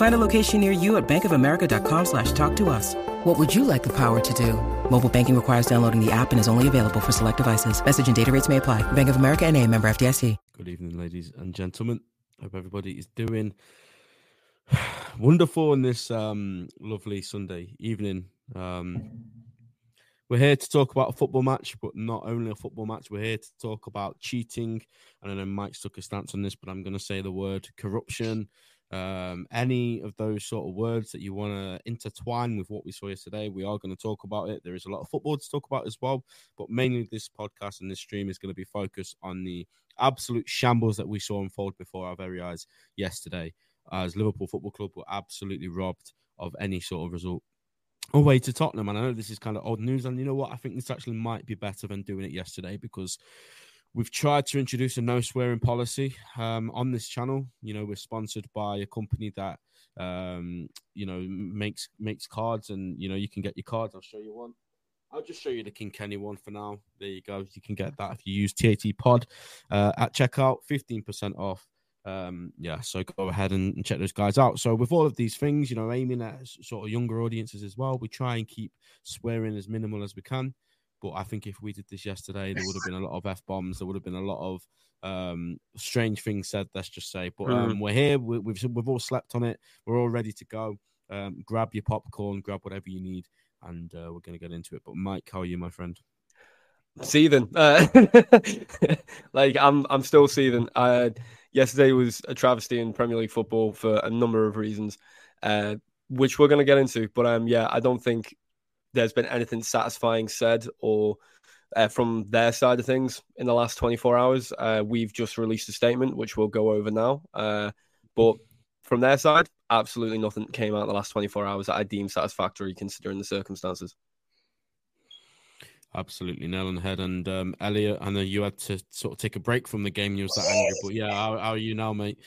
Find a location near you at bankofamerica.com slash talk to us. What would you like the power to do? Mobile banking requires downloading the app and is only available for select devices. Message and data rates may apply. Bank of America and a member FDIC. Good evening, ladies and gentlemen. Hope everybody is doing wonderful on this um, lovely Sunday evening. Um, we're here to talk about a football match, but not only a football match. We're here to talk about cheating. And I know Mike's took a stance on this, but I'm going to say the word corruption. Um, any of those sort of words that you want to intertwine with what we saw yesterday, we are going to talk about it. There is a lot of football to talk about as well, but mainly this podcast and this stream is going to be focused on the absolute shambles that we saw unfold before our very eyes yesterday. As Liverpool Football Club were absolutely robbed of any sort of result away to Tottenham. And I know this is kind of odd news. And you know what? I think this actually might be better than doing it yesterday because we've tried to introduce a no swearing policy um, on this channel. You know, we're sponsored by a company that um, you know makes makes cards, and you know you can get your cards. I'll show you one. I'll just show you the King Kenny one for now. There you go. You can get that if you use TAT Pod uh, at checkout, fifteen percent off um yeah so go ahead and, and, check those guys out so with all of these things you know aiming at sort of younger audiences as well we try and keep swearing as minimal as we can but i think if we did this yesterday there would have been a lot of f-bombs. There would have been a lot of um strange things said let's just say. But um mm. we're here. We, have we've, we've all slept on it. We're all ready to go. Um grab your popcorn grab whatever you need and uh, we're going to get into it. But mike how are you my friend? Seething. Uh, like i'm i'm still seething. Uh yesterday was a travesty in Premier League football for a number of reasons, uh, which we're going to get into. But um, yeah, I don't think there's been anything satisfying said or uh, from their side of things in the last 24 hours. Uh, we've just released a statement, which we'll go over now. Uh, but from their side, absolutely nothing came out in the last 24 hours that I deem satisfactory considering the circumstances. Absolutely nail on the head. And um, Elliot, I know you had to sort of take a break from the game. You were that angry, but yeah, how, how, are you now, mate?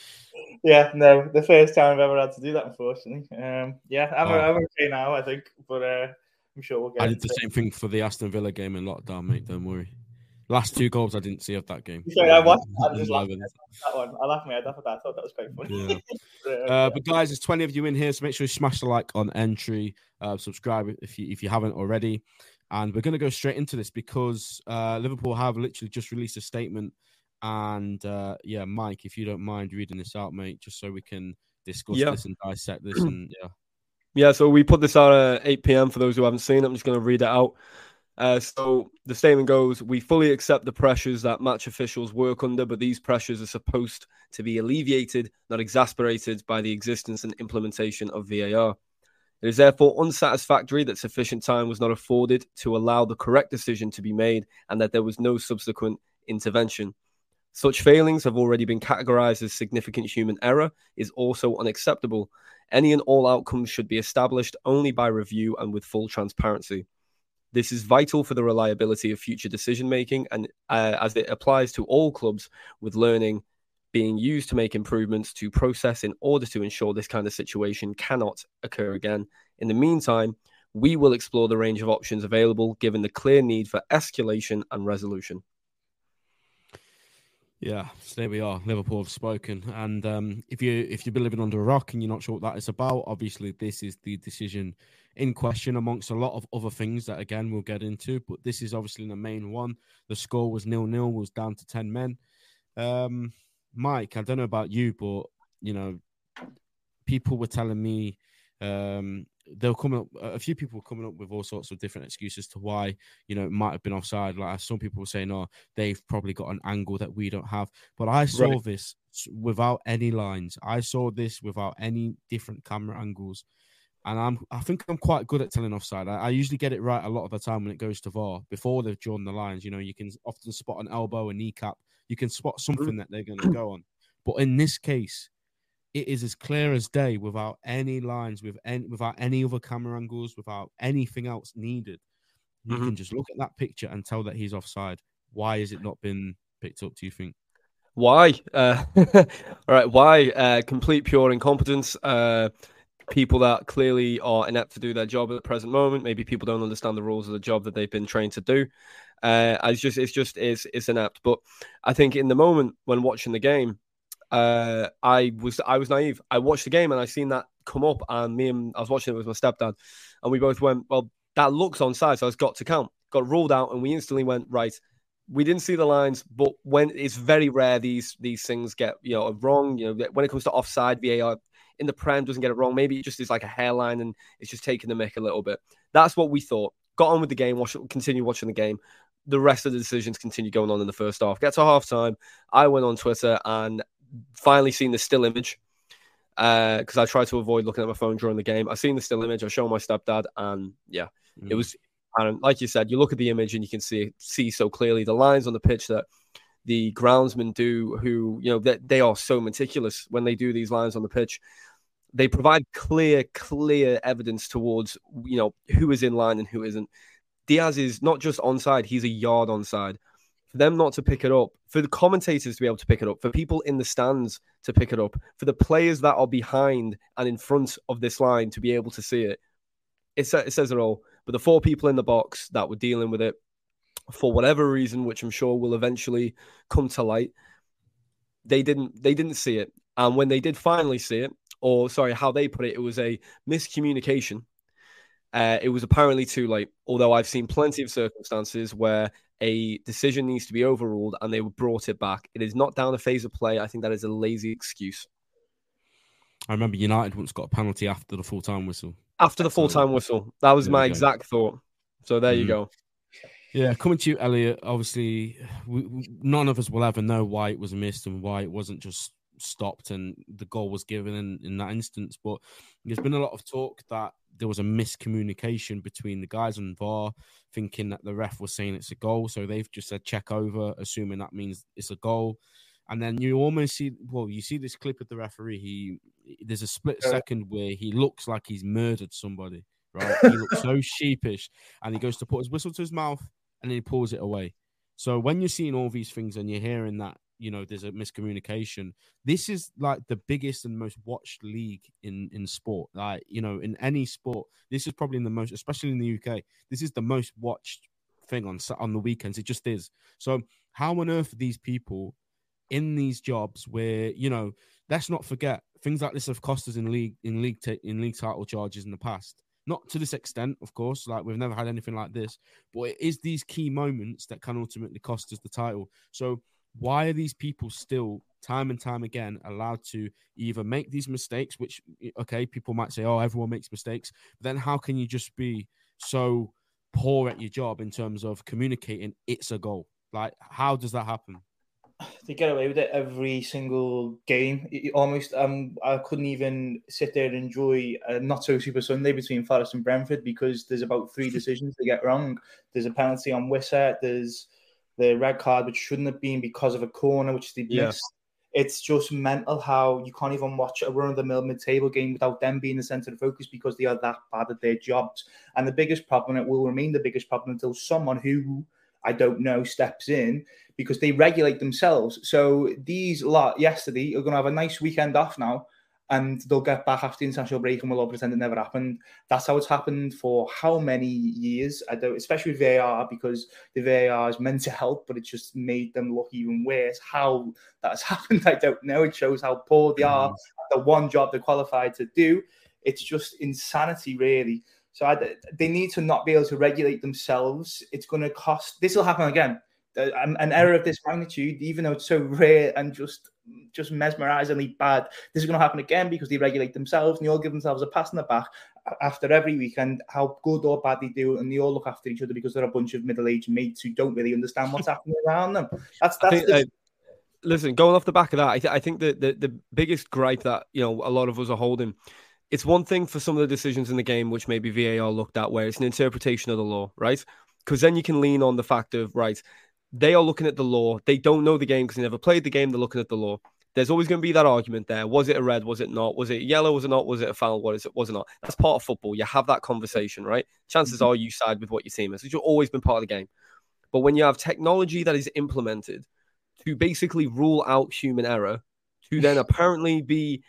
Yeah, no, the first time I've ever had to do that, unfortunately. Um, yeah, I'm, oh. I'm okay now, I think, but uh, I'm sure we'll get. I did the same thing for the Aston Villa game in lockdown, mate. Don't worry. Last two goals I didn't see of that game. Sorry, I watched. I just laughed that one. I laughed my head off at that. I thought that was quite funny. Yeah. uh, but guys, there's 20 of you in here, so make sure you smash the like on entry. Uh, subscribe if you if you haven't already. And we're going to go straight into this because uh, Liverpool have literally just released a statement. And uh, yeah, Mike, if you don't mind reading this out, mate, just so we can discuss yeah. this and dissect this. And yeah. Yeah, so we put this out at 8 p.m. for those who haven't seen it. I'm just going to read it out. Uh, so the statement goes We fully accept the pressures that match officials work under, but these pressures are supposed to be alleviated, not exasperated by the existence and implementation of VAR. It is therefore unsatisfactory that sufficient time was not afforded to allow the correct decision to be made and that there was no subsequent intervention. Such failings have already been categorized as significant human error, is also unacceptable. Any and all outcomes should be established only by review and with full transparency. This is vital for the reliability of future decision making and uh, as it applies to all clubs with learning being used to make improvements to process in order to ensure this kind of situation cannot occur again. In the meantime, we will explore the range of options available given the clear need for escalation and resolution. Yeah, so there we are. Liverpool have spoken, and um, if you if you've been living under a rock and you're not sure what that is about, obviously this is the decision in question amongst a lot of other things that again we'll get into. But this is obviously the main one. The score was nil nil, was down to ten men. Um, Mike, I don't know about you, but you know, people were telling me um, they'll come up. A few people coming up with all sorts of different excuses to why you know it might have been offside. Like some people were saying, "Oh, they've probably got an angle that we don't have." But I saw right. this without any lines. I saw this without any different camera angles. And I'm, I think I'm quite good at telling offside. I, I, usually get it right a lot of the time when it goes to VAR before they've drawn the lines. You know, you can often spot an elbow, a kneecap. You can spot mm-hmm. something that they're going to go on. But in this case, it is as clear as day without any lines, with any, without any other camera angles, without anything else needed. You mm-hmm. can just look at that picture and tell that he's offside. Why has it not been picked up? Do you think? Why? Uh, all right. Why? Uh, complete pure incompetence. Uh, people that clearly are inept to do their job at the present moment. Maybe people don't understand the rules of the job that they've been trained to do. Uh, it's just, it's just, it's, it's inept. But I think in the moment when watching the game, uh, I was I was naive. I watched the game and I seen that come up, and me and I was watching it with my stepdad, and we both went, "Well, that looks onside, so it's got to count." Got ruled out, and we instantly went right. We didn't see the lines, but when it's very rare these these things get you know wrong. You know when it comes to offside, VAR in the prem doesn't get it wrong. Maybe it just is like a hairline and it's just taking the mick a little bit. That's what we thought. Got on with the game. Watch, continue watching the game. The rest of the decisions continue going on in the first half. Get to half time. I went on Twitter and finally seen the still image Uh, because uh, I tried to avoid looking at my phone during the game. I seen the still image. I showed my stepdad, and yeah, mm. it was. And like you said, you look at the image and you can see see so clearly the lines on the pitch that the groundsmen do. Who you know that they, they are so meticulous when they do these lines on the pitch. They provide clear, clear evidence towards you know who is in line and who isn't. Diaz is not just onside; he's a yard onside for them not to pick it up, for the commentators to be able to pick it up, for people in the stands to pick it up, for the players that are behind and in front of this line to be able to see it. It, it says it all. But the four people in the box that were dealing with it, for whatever reason, which I'm sure will eventually come to light, they didn't they didn't see it. And when they did finally see it, or sorry, how they put it, it was a miscommunication. Uh, it was apparently too late. Although I've seen plenty of circumstances where a decision needs to be overruled and they brought it back. It is not down a phase of play. I think that is a lazy excuse. I remember United once got a penalty after the full time whistle. After the full time whistle. That was my exact thought. So there mm. you go. Yeah, coming to you, Elliot. Obviously, we, none of us will ever know why it was missed and why it wasn't just stopped and the goal was given in, in that instance. But there's been a lot of talk that there was a miscommunication between the guys on VAR, thinking that the ref was saying it's a goal. So they've just said check over, assuming that means it's a goal. And then you almost see, well, you see this clip of the referee. He there's a split second where he looks like he's murdered somebody, right? He looks so sheepish, and he goes to put his whistle to his mouth, and then he pulls it away. So when you're seeing all these things and you're hearing that you know there's a miscommunication. This is like the biggest and most watched league in in sport. Like you know in any sport this is probably in the most especially in the uk this is the most watched thing on on the weekends. It just is. So how on earth are these people in these jobs where you know let's not forget things like this have cost us in league in league t- in league title charges in the past. Not to this extent of course like we've never had anything like this but it is these key moments that can ultimately cost us the title. So why are these people still time and time again allowed to either make these mistakes which okay people might say oh everyone makes mistakes but then how can you just be so poor at your job in terms of communicating it's a goal like how does that happen they get away with it every single game. It, almost, um, I couldn't even sit there and enjoy a not so super Sunday between Forest and Brentford because there's about three decisions they get wrong. There's a penalty on Wissa. There's the red card, which shouldn't have been because of a corner, which they yeah. missed. It's just mental how you can't even watch a run of the mill mid table game without them being the centre of focus because they are that bad at their jobs. And the biggest problem, it will remain the biggest problem until someone who I don't know steps in because they regulate themselves. So these lot yesterday are going to have a nice weekend off now and they'll get back after the international break and we'll all pretend it never happened. That's how it's happened for how many years? I don't, especially with VAR because the VAR is meant to help, but it just made them look even worse. How that's happened, I don't know. It shows how poor they are mm. at the one job they're qualified to do. It's just insanity, really. So I, they need to not be able to regulate themselves. It's going to cost. This will happen again. An error of this magnitude, even though it's so rare and just just mesmerizingly bad. This is going to happen again because they regulate themselves and they all give themselves a pass in the back. after every weekend how good or bad they do, and they all look after each other because they're a bunch of middle-aged mates who don't really understand what's happening around them. That's that's. Think, the... uh, listen, going off the back of that, I, th- I think that the, the biggest gripe that you know a lot of us are holding. It's one thing for some of the decisions in the game, which maybe VAR looked at, where it's an interpretation of the law, right? Because then you can lean on the fact of right, they are looking at the law. They don't know the game because they never played the game. They're looking at the law there's always going to be that argument there. Was it a red? Was it not? Was it yellow? Was it not? Was it a foul? What is it? Was it not? That's part of football. You have that conversation, right? Chances mm-hmm. are you side with what your team is. It's always been part of the game. But when you have technology that is implemented to basically rule out human error, to then apparently be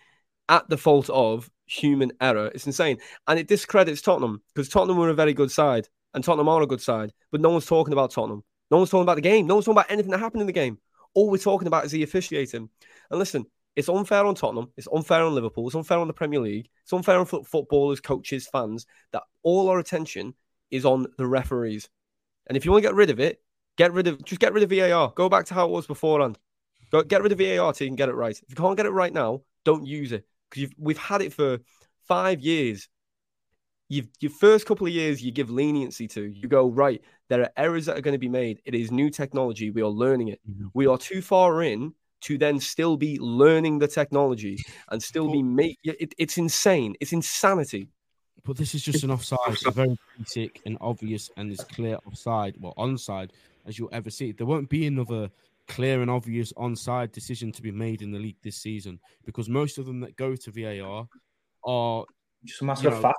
at the fault of human error, it's insane. And it discredits Tottenham because Tottenham were a very good side and Tottenham are a good side. But no one's talking about Tottenham. No one's talking about the game. No one's talking about anything that happened in the game. All we're talking about is the officiating. And listen, it's unfair on Tottenham. It's unfair on Liverpool. It's unfair on the Premier League. It's unfair on footballers, coaches, fans that all our attention is on the referees. And if you want to get rid of it, get rid of just get rid of VAR. Go back to how it was beforehand. Go get rid of VAR so you can get it right. If you can't get it right now, don't use it because we've had it for five years. You've, your first couple of years, you give leniency to. You go right. There are errors that are going to be made. It is new technology. We are learning it. Mm-hmm. We are too far in to then still be learning the technology and still be make it, it's insane. It's insanity. But this is just an offside, a very basic and obvious and as clear offside, well, onside as you'll ever see. There won't be another clear and obvious onside decision to be made in the league this season because most of them that go to VAR are just a matter of fact.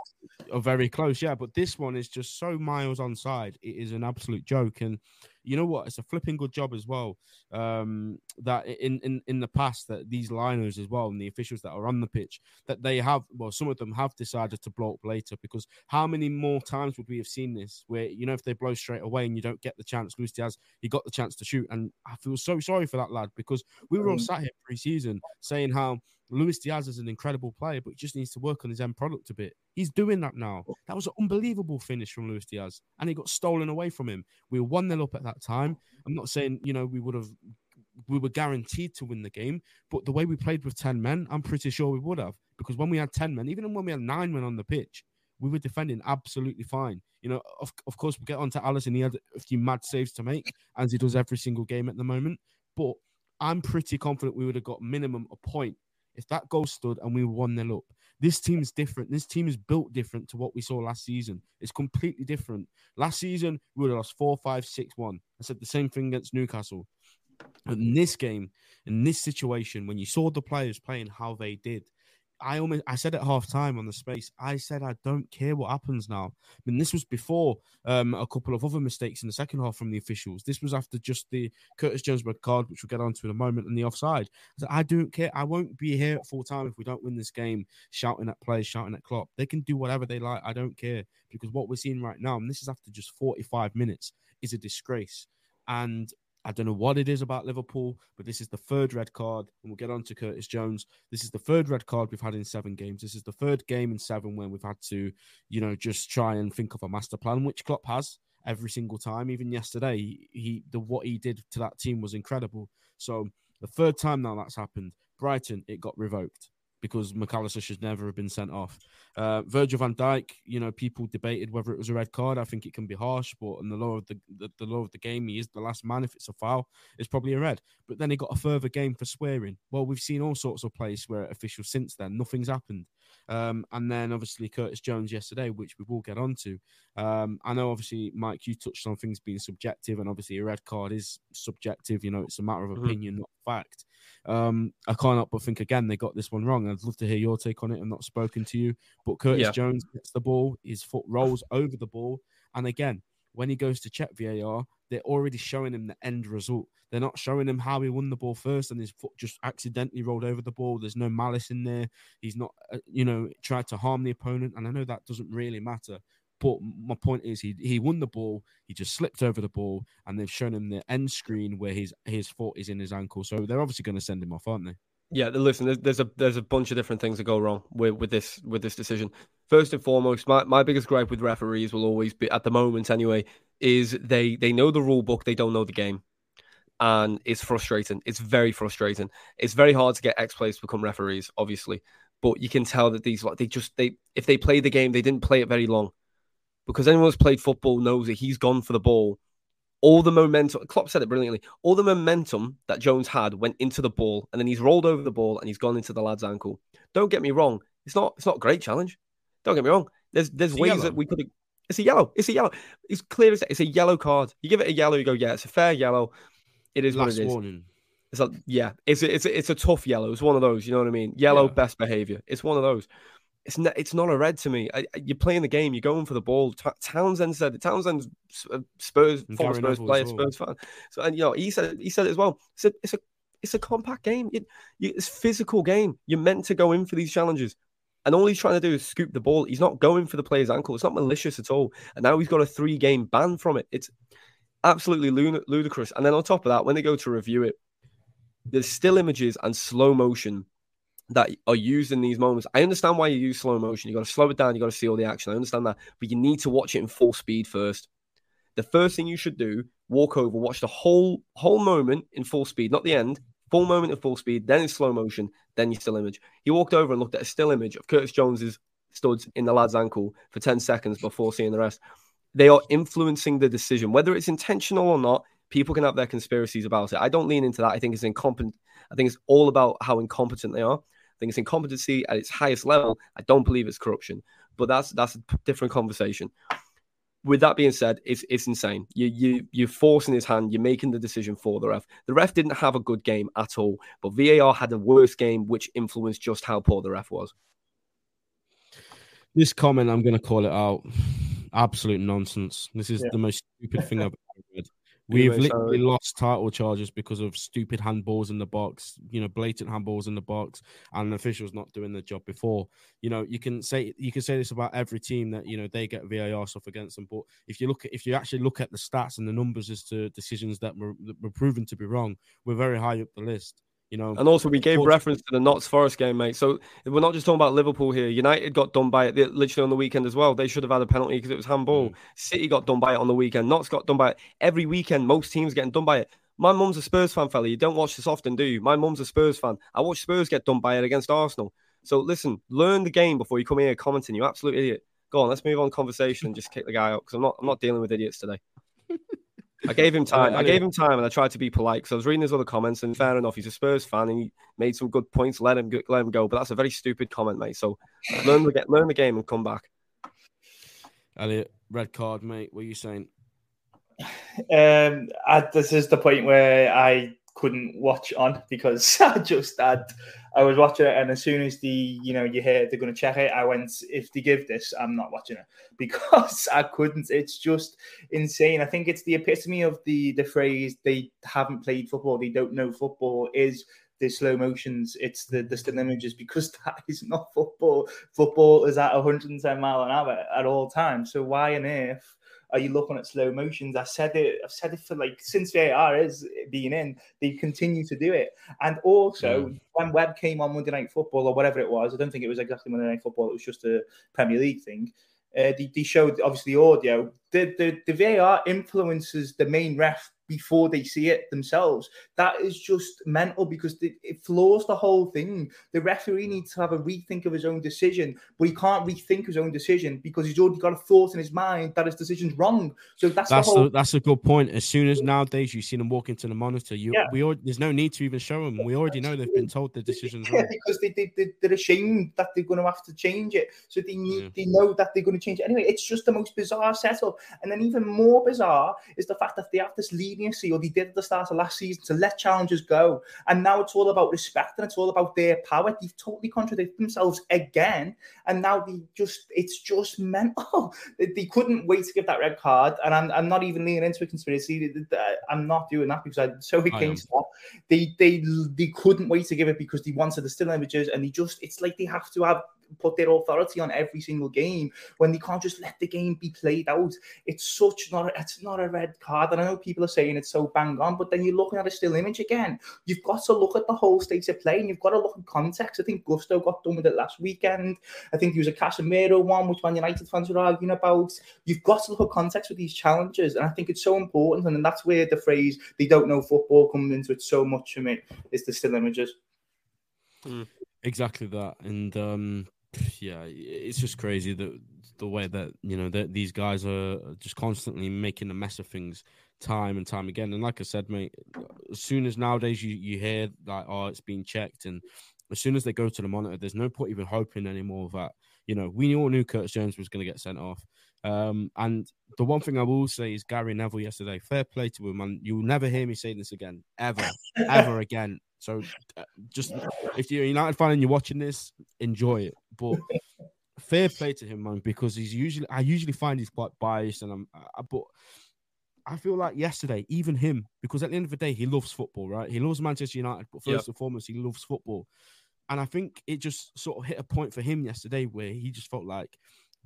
Are very close, yeah. But this one is just so miles onside. It is an absolute joke. And you know what? It's a flipping good job as well. Um, that in, in in the past that these liners as well and the officials that are on the pitch that they have well some of them have decided to blow up later because how many more times would we have seen this where you know if they blow straight away and you don't get the chance Luis Diaz he got the chance to shoot and I feel so sorry for that lad because we were all mm. sat here pre-season saying how Luis Diaz is an incredible player, but he just needs to work on his end product a bit. He's doing that now. Oh. That was an unbelievable finish from Luis Diaz, and he got stolen away from him. We were 1 0 up at that time. I'm not saying, you know, we would have, we were guaranteed to win the game, but the way we played with 10 men, I'm pretty sure we would have. Because when we had 10 men, even when we had nine men on the pitch, we were defending absolutely fine. You know, of, of course, we get on to Alisson. He had a few mad saves to make, as he does every single game at the moment. But I'm pretty confident we would have got minimum a point if that goal stood and we were 1 0 up, this team is different. This team is built different to what we saw last season. It's completely different. Last season, we would have lost 4 5 6 1. I said the same thing against Newcastle. But in this game, in this situation, when you saw the players playing how they did, I almost I said at half time on the space, I said I don't care what happens now. I mean, this was before um, a couple of other mistakes in the second half from the officials. This was after just the Curtis Jones red card, which we'll get onto in a moment, and the offside. I, said, I don't care. I won't be here full time if we don't win this game, shouting at players, shouting at Klopp. They can do whatever they like. I don't care because what we're seeing right now, and this is after just 45 minutes, is a disgrace. And I don't know what it is about Liverpool, but this is the third red card, and we'll get on to Curtis Jones. This is the third red card we've had in seven games. This is the third game in seven when we've had to, you know, just try and think of a master plan, which Klopp has every single time. Even yesterday, he the what he did to that team was incredible. So the third time now that's happened. Brighton, it got revoked because Mac Allister should never have been sent off. Uh, Virgil van Dijk, you know, people debated whether it was a red card. I think it can be harsh, but in the law of the, the, the law of the game, he is the last man. If it's a foul, it's probably a red. But then he got a further game for swearing. Well, we've seen all sorts of plays where officials since then nothing's happened. Um, and then obviously Curtis Jones yesterday, which we will get onto. Um, I know obviously Mike, you touched on things being subjective, and obviously a red card is subjective. You know, it's a matter of mm-hmm. opinion, not fact. Um, I can't help but think again they got this one wrong. I'd love to hear your take on it. I'm not spoken to you, but Curtis yeah. Jones gets the ball, his foot rolls over the ball, and again, when he goes to check VAR, they're already showing him the end result. They're not showing him how he won the ball first and his foot just accidentally rolled over the ball. There's no malice in there. He's not, uh, you know, tried to harm the opponent. And I know that doesn't really matter. But my point is, he he won the ball. He just slipped over the ball, and they've shown him the end screen where his his foot is in his ankle. So they're obviously going to send him off, aren't they? Yeah, listen, there's, there's a there's a bunch of different things that go wrong with, with this with this decision. First and foremost, my, my biggest gripe with referees will always be at the moment anyway, is they they know the rule book, they don't know the game. And it's frustrating. It's very frustrating. It's very hard to get ex players to become referees, obviously. but you can tell that these like they just they if they play the game, they didn't play it very long. Because anyone who's played football knows that he's gone for the ball. All the momentum, Klopp said it brilliantly. All the momentum that Jones had went into the ball, and then he's rolled over the ball and he's gone into the lad's ankle. Don't get me wrong, it's not it's not a great challenge. Don't get me wrong. There's there's It's ways that we could. It's a yellow. It's a yellow. It's clear as it's a yellow card. You give it a yellow, you go, yeah, it's a fair yellow. It is what Last it is. warning. It's a, yeah, it's a, it's a, it's a tough yellow. It's one of those. You know what I mean? Yellow, Yeah. best behavior. It's one of those. It's not. It's not a red to me. I, I- you're playing the game. You're going for the ball. Ta- Townsend said uh, it. Townsend's a Spurs former Spurs player, well. Spurs fan. So and you know he said it, he said it as well. It's a it's a it's a compact game. You, it's physical game. You're meant to go in for these challenges. And all he's trying to do is scoop the ball. He's not going for the player's ankle. It's not malicious at all. And now he's got a three game ban from it. It's absolutely ludicrous. And then on top of that, when they go to review it, there's still images and slow motion that are used in these moments. I understand why you use slow motion. You got to slow it down. You got to see all the action. I understand that, but you need to watch it in full speed first. The first thing you should do, walk over, watch the whole whole moment in full speed, not the end. Full moment in full speed, then in slow motion, then your still image. He walked over and looked at a still image of Curtis Jones's studs in the lad's ankle for 10 seconds before seeing the rest. They are influencing the decision, whether it's intentional or not. People can have their conspiracies about it. I don't lean into that. I think it's incompetent. I think it's all about how incompetent they are. I think it's incompetency at its highest level. I don't believe it's corruption, but that's that's a different conversation. With that being said, it's it's insane. You you you're forcing his hand. You're making the decision for the ref. The ref didn't have a good game at all, but VAR had a worse game, which influenced just how poor the ref was. This comment, I'm going to call it out. Absolute nonsense. This is Yeah. the most stupid thing I've ever read. Anyway, We've literally so- lost title charges because of stupid handballs in the box, you know, blatant handballs in the box, and officials not doing their job before. You know, you can say you can say this about every team that you know they get VAR stuff against them, but if you look at if you actually look at the stats and the numbers as to decisions that were, that were proven to be wrong, we're very high up the list. You know, And also, we gave reference to the Notts Forest game, mate. So we're not just talking about Liverpool here. United got done by it literally on the weekend as well. They should have had a penalty because it was handball. Mm. City got done by it on the weekend. Notts got done by it every weekend. Most teams getting done by it. My mum's a Spurs fan, fella. You don't watch this often, do you? My mum's a Spurs fan. I watch Spurs get done by it against Arsenal. So listen, learn the game before you come here commenting. You absolute idiot. Go on, let's move on conversation and just kick the guy out because I'm not. I'm not dealing with idiots today. I gave him time. I gave him time, and I tried to be polite because I was reading his other comments. And fair enough, he's a Spurs fan, and he made some good points. Let him go, let him go. But that's a very stupid comment, mate. So learn the ga- learn the game and come back. Elliot, red card, mate. What are you saying? Um, I, this is the point where I couldn't watch on because I just had I was watching it, and as soon as the you know you hear they're going to check it, I went if they give this, I'm not watching it because I couldn't. It's just insane. I think it's the epitome of the the phrase they haven't played football, they don't know football is the slow motions, it's the, the still mm-hmm. images because that is not football. Football is at 110 mile an hour at all times. So why on earth are you looking at slow motions? I said it. I've said it for like since VAR is being in. They continue to do it, and also when Webb came on Monday Night Football or whatever it was, I don't think it was exactly Monday Night Football. It was just a Premier League thing. Uh, they, they showed obviously the audio. The, the the VAR influences the main ref before they see it themselves. That is just mental because it floors the whole thing. The referee needs to have a rethink of his own decision, but he can't rethink his own decision because he's already got a thought in his mind that his decision's wrong. So that's, That's the whole. a, that's a good point. As soon as nowadays you see them walk into the monitor, you Yeah. we al- there's no need to even show them. We already know they've been told the decision's Yeah, wrong. because they, they, they, they're ashamed that they're going to have to change it. So they need, Yeah. they know that they're going to change it. Anyway, it's just the most bizarre setup. And then even more bizarre is the fact that they have this leniency, or they did at the start of last season, to let challengers go. And now it's all about respect and it's all about their power. They've totally contradicted themselves again. And now they just, it's just mental. They- couldn't wait to give that red card. And I'm, I'm not even leaning into a conspiracy. I'm not doing that because I'm so against that they they they couldn't wait to give it because they wanted the still images and they just it's like they have to have put their authority on every single game when they can't just let the game be played out. It's such not a, it's not a red card and i know people are saying it's so bang on but then you're looking at a still image again. You've got to look at the whole state of play and you've got to look at context. I think gusto got done with it last weekend. I think there was a casemiro one which man united fans were arguing about. You've got to look at context with these challenges and i think it's so important and that's where the phrase they don't know football comes into it so much for me is the still images. Exactly that, and um, yeah, it's just crazy that the way that you know that these guys are just constantly making a mess of things time and time again. And like I said, mate, as soon as nowadays you you hear like oh it's being checked, and as soon as they go to the monitor, there's no point even hoping anymore that you know we all knew Curtis Jones was going to get sent off. Um, and the one thing I will say is Gary Neville yesterday, fair play to him, and you'll never hear me say this again, ever, ever again. So uh, just if you're a United fan and you're watching this, enjoy it. But fair play to him, man, because he's usually I usually find he's quite biased, and I'm I, but I feel like yesterday, even him, because at the end of the day, he loves football, right? He loves Manchester United, but first yep. and foremost, he loves football. And I think it just sort of hit a point for him yesterday where he just felt like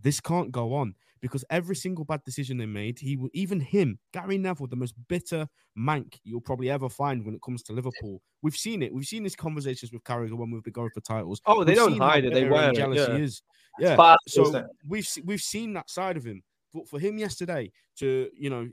this can't go on because every single bad decision they made, he even him, Gary Neville, the most bitter mank you'll probably ever find when it comes to Liverpool. We've seen it. We've seen these conversations with Carragher when we've been going for titles. Oh, they we've don't hide it. They wear jealous. Yeah. He is. Yeah. so we've we've seen that side of him. But for him yesterday to you know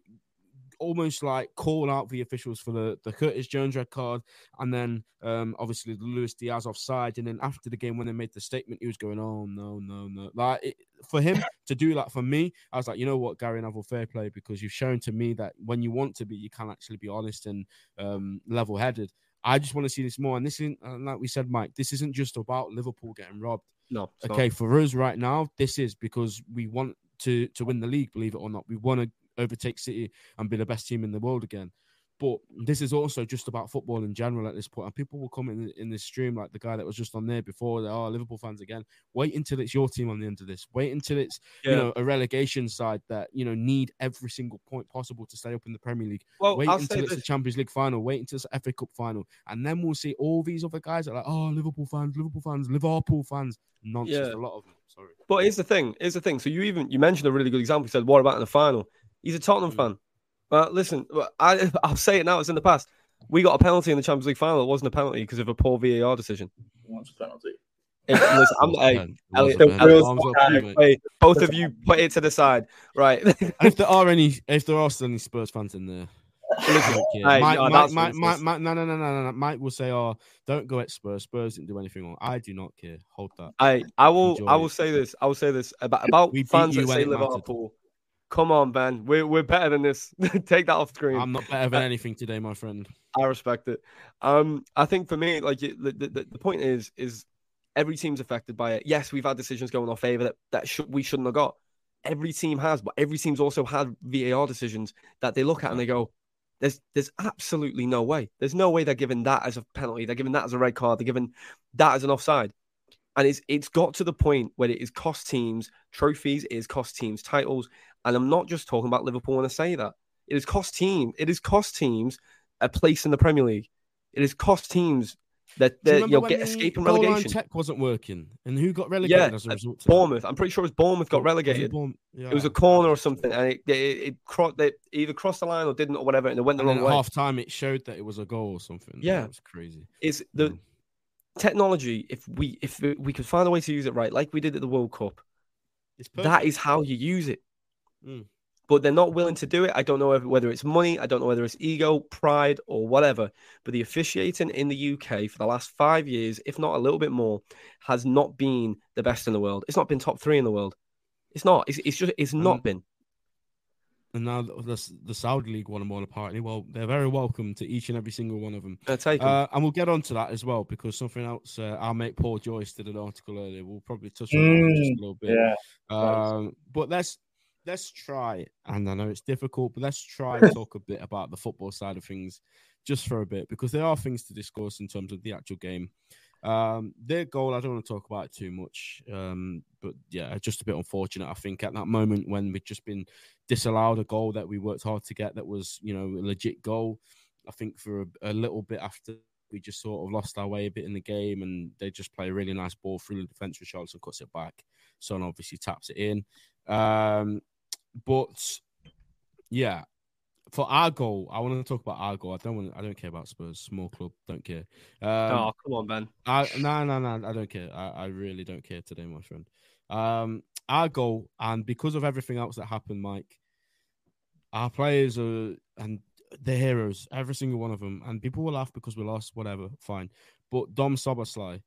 almost like call out the officials for the, the Curtis Jones red card, and then um, obviously the Luis Diaz offside. And then after the game, when they made the statement, he was going, "Oh no, no, no!" Like it, for him to do that for me, I was like, you know what, Gary Neville, fair play because you've shown to me that when you want to be, you can actually be honest and um, level headed. I just want to see this more. And this isn't, like we said, Mike, this isn't just about Liverpool getting robbed. No. Okay, not. for us right now, this is because we want to to win the league. Believe it or not, we want to overtake City and be the best team in the world again. But this is also just about football in general at this point. And people will come in in this stream, like the guy that was just on there before, they are oh, Liverpool fans again. Wait until it's your team on the end of this. Wait until it's yeah. you know a relegation side that you know need every single point possible to stay up in the Premier League. Well, Wait I'll until it's this. the Champions League final. Wait until it's the FA Cup final, and then we'll see all these other guys that are like, oh, Liverpool fans, Liverpool fans, Liverpool fans. Nonsense. Yeah. A lot of them. Sorry. But here's the thing. Here's the thing. So you even you mentioned a really good example. You said, "What about in the final?" He's a Tottenham mm. fan. But listen, I, I'll say it now. It's in the past. We got a penalty in the Champions League final. It wasn't a penalty because of a poor VAR decision. What's a penalty? listen, I'm, hey, Elliot, wait, both of you put it to the side, right? if there are any, if there are still any Spurs fans in there, Listen, hey, Mike, no, Mike, Mike, Mike, Mike, no, no, no, no, no. Mike will say, "Oh, don't go at Spurs. Spurs didn't do anything wrong." I do not care. Hold that. I, I will, Enjoy I will it. say this. I will say this about about we fans that say Liverpool. Come on, Ben. We're we're better than this. Take that off screen. I'm not better than anything today, my friend. I respect it. Um, I think for me, like the, the, the point is, is every team's affected by it. Yes, we've had decisions going our favor that that should, we shouldn't have got. Every team has, but every team's also had VAR decisions that they look at and they go, "There's there's absolutely no way. There's no way they're giving that as a penalty. They're giving that as a red card. They're giving that as an offside." And it's it's got to the point where it is cost teams trophies, it is cost teams titles, and I'm not just talking about Liverpool when I say that. It has cost team. It has cost teams a place in the Premier League. It has cost teams that they, you'll get escaping relegation. Tech wasn't working, and who got relegated yeah, as a result? Bournemouth. I'm pretty sure it was Bournemouth got relegated. It, yeah. it was a corner or something, and it it, it, they either crossed the line or didn't or whatever, and it went the and wrong way. Half time, it showed that it was a goal or something. Yeah, it was crazy. Is the mm. technology? If we if we could find a way to use it right, like we did at the World Cup, that is how you use it. Mm but they're not willing to do it. I don't know whether it's money, I don't know whether it's ego, pride, or whatever. But the officiating in the UK for the last five years, if not a little bit more, has not been the best in the world. It's not been top three in the world. It's not. It's, it's just. It's not been. And now the, the Saudi League want them all apart. Well, they're very welcome to each and every single one of them. I take them. Uh, and we'll get on to that as well because something else. Uh, our mate Paul Joyce did an article earlier. We'll probably touch on mm, that just a mm, little bit. Yeah. Um, but let's let's try, and I know it's difficult, but let's try and talk a bit about the football side of things just for a bit because there are things to discuss in terms of the actual game. Um, their goal, I don't want to talk about it too much, um, but yeah, just a bit unfortunate. I think at that moment when we'd just been disallowed a goal that we worked hard to get, that was you know a legit goal. I think for a, a little bit after we just sort of lost our way a bit in the game, and they just play a really nice ball through the defence. Richarlison cuts it back, Son obviously taps it in. Um, but yeah, for our goal, I want to talk about our goal. I don't want. I don't care about Spurs. Small club, don't care. Um, oh, come on, Ben. no, no, no. I don't care. I, I really don't care today, my friend. Um, our goal, and because of everything else that happened, Mike, our players are and they're heroes, every single one of them. And people will laugh because we lost, whatever, fine. But Dom Szoboszlai,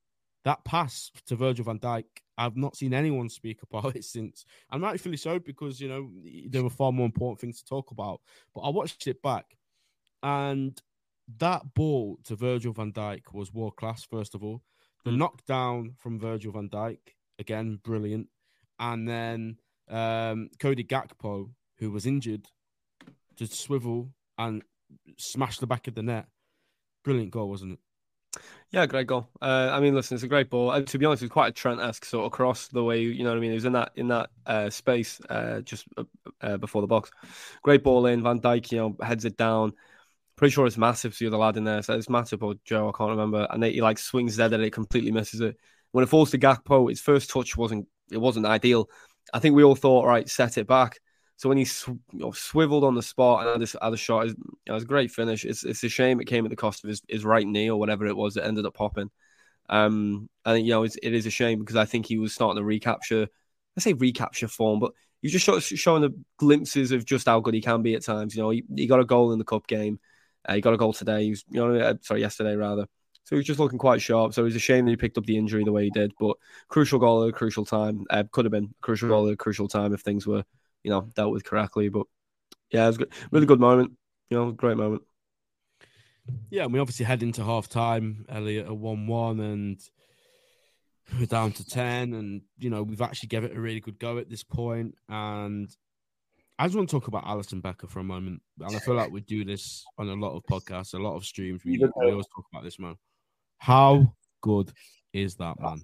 that pass to Virgil van Dijk, I've not seen anyone speak about it since. And rightfully so, because, you know, there were far more important things to talk about. But I watched it back, and that ball to Virgil van Dijk was world class, first of all. The mm. knockdown from Virgil van Dijk, again, brilliant. And then um, Cody Gakpo, who was injured, to swivel and smash the back of the net. Brilliant goal, wasn't it? Yeah, great goal. Uh, I mean, listen, it's a great ball. Uh, to be honest, it's quite a Trent-esque sort of cross the way you know what I mean. It was in that in that uh, space uh, just uh, before the box. Great ball in. Van Dijk, you know, heads it down. Pretty sure it's massive. So the other lad in there. So it's massive or Joe, I can't remember. And they, he like swings dead and it completely misses it. When it falls to Gakpo, his first touch wasn't it wasn't ideal. I think we all thought, right, set it back. So when he sw- you know, swiveled on the spot and had, this, had a shot, it was a great finish. It's, it's a shame it came at the cost of his, his right knee or whatever it was that ended up popping. Um, and you know, it's, it is a shame because I think he was starting to recapture. I say recapture form, but he's just show, showing the glimpses of just how good he can be at times. You know, he, he got a goal in the cup game. Uh, he got a goal today. He was, you know, uh, sorry, yesterday rather. So he was just looking quite sharp. So it was a shame that he picked up the injury the way he did. But crucial goal at a crucial time. Uh, could have been a crucial goal at a crucial time if things were you know, dealt with correctly. But yeah, it was good. really good moment. You know, great moment. Yeah, and we obviously head into half time, Elliot at 1 1, and we're down to 10. And, you know, we've actually given it a really good go at this point. And I just want to talk about Alisson Becker for a moment. And I feel like we do this on a lot of podcasts, a lot of streams. We, we always talk about this man. How good is that man?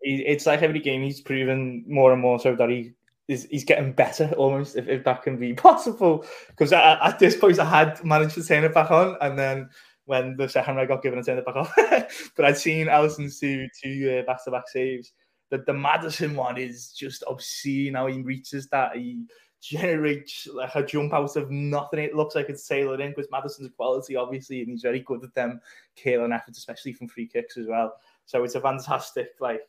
It's like every game he's proven more and more so that he he's getting better almost if, if that can be possible. Because at this point I had managed to turn it back on, and then when the second I got given, I turned it back off. but I'd seen Alisson's two two uh, back to back saves. The the Maddison one is just obscene. How he reaches that he generates like a jump out of nothing. It looks like it's sailing in because Maddison's quality, obviously, and he's very good at them killing efforts, especially from free kicks as well. So it's a fantastic like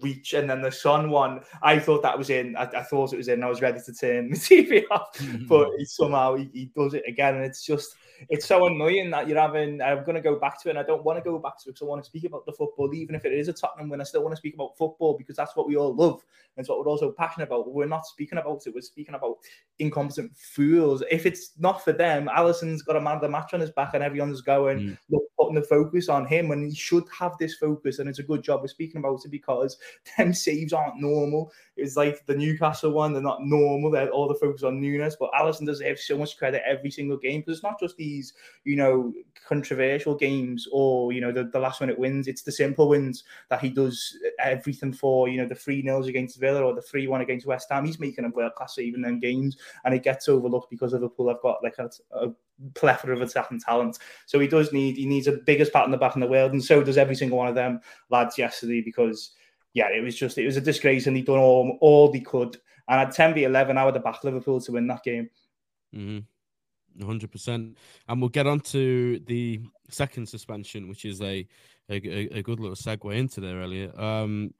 reach and then the Son one I thought that was in I, I, thought it was in I was ready to turn the TV off mm-hmm. but he, somehow he, he, does it again and it's just it's so annoying that you're having I'm going to go back to it and I don't want to go back to it because I want to speak about the football even if it is a Tottenham win I still want to speak about football because that's what we all love and it's what we're also passionate about we're not speaking about it we're speaking about incompetent fools if it's not for them Alisson's got a man of the match on his back and everyone's going mm. look putting the focus on him and he should have this focus and it's a good job we're speaking about it because them saves aren't normal. It's like the Newcastle one, they're not normal. They're all the focus on Nunez, but Allison does have so much credit every single game because it's not just these, you know, controversial games or you know the, the last minute wins. It's the simple wins that he does everything for. You know, the three nils against Villa or the three one against West Ham. He's making a world class save in them games, and it gets overlooked because Liverpool have got like a, a plethora of attacking talent. So he does need he needs a biggest pat in the back in the world, and so does every single one of them lads yesterday because yeah, it was just it was a disgrace, and he done all all he could. And at ten v eleven, I would have backed Liverpool to win that game. Mm-hmm. 100%. And we'll get on to the second suspension, which is a a, a good little segue into there, Elliot. Um,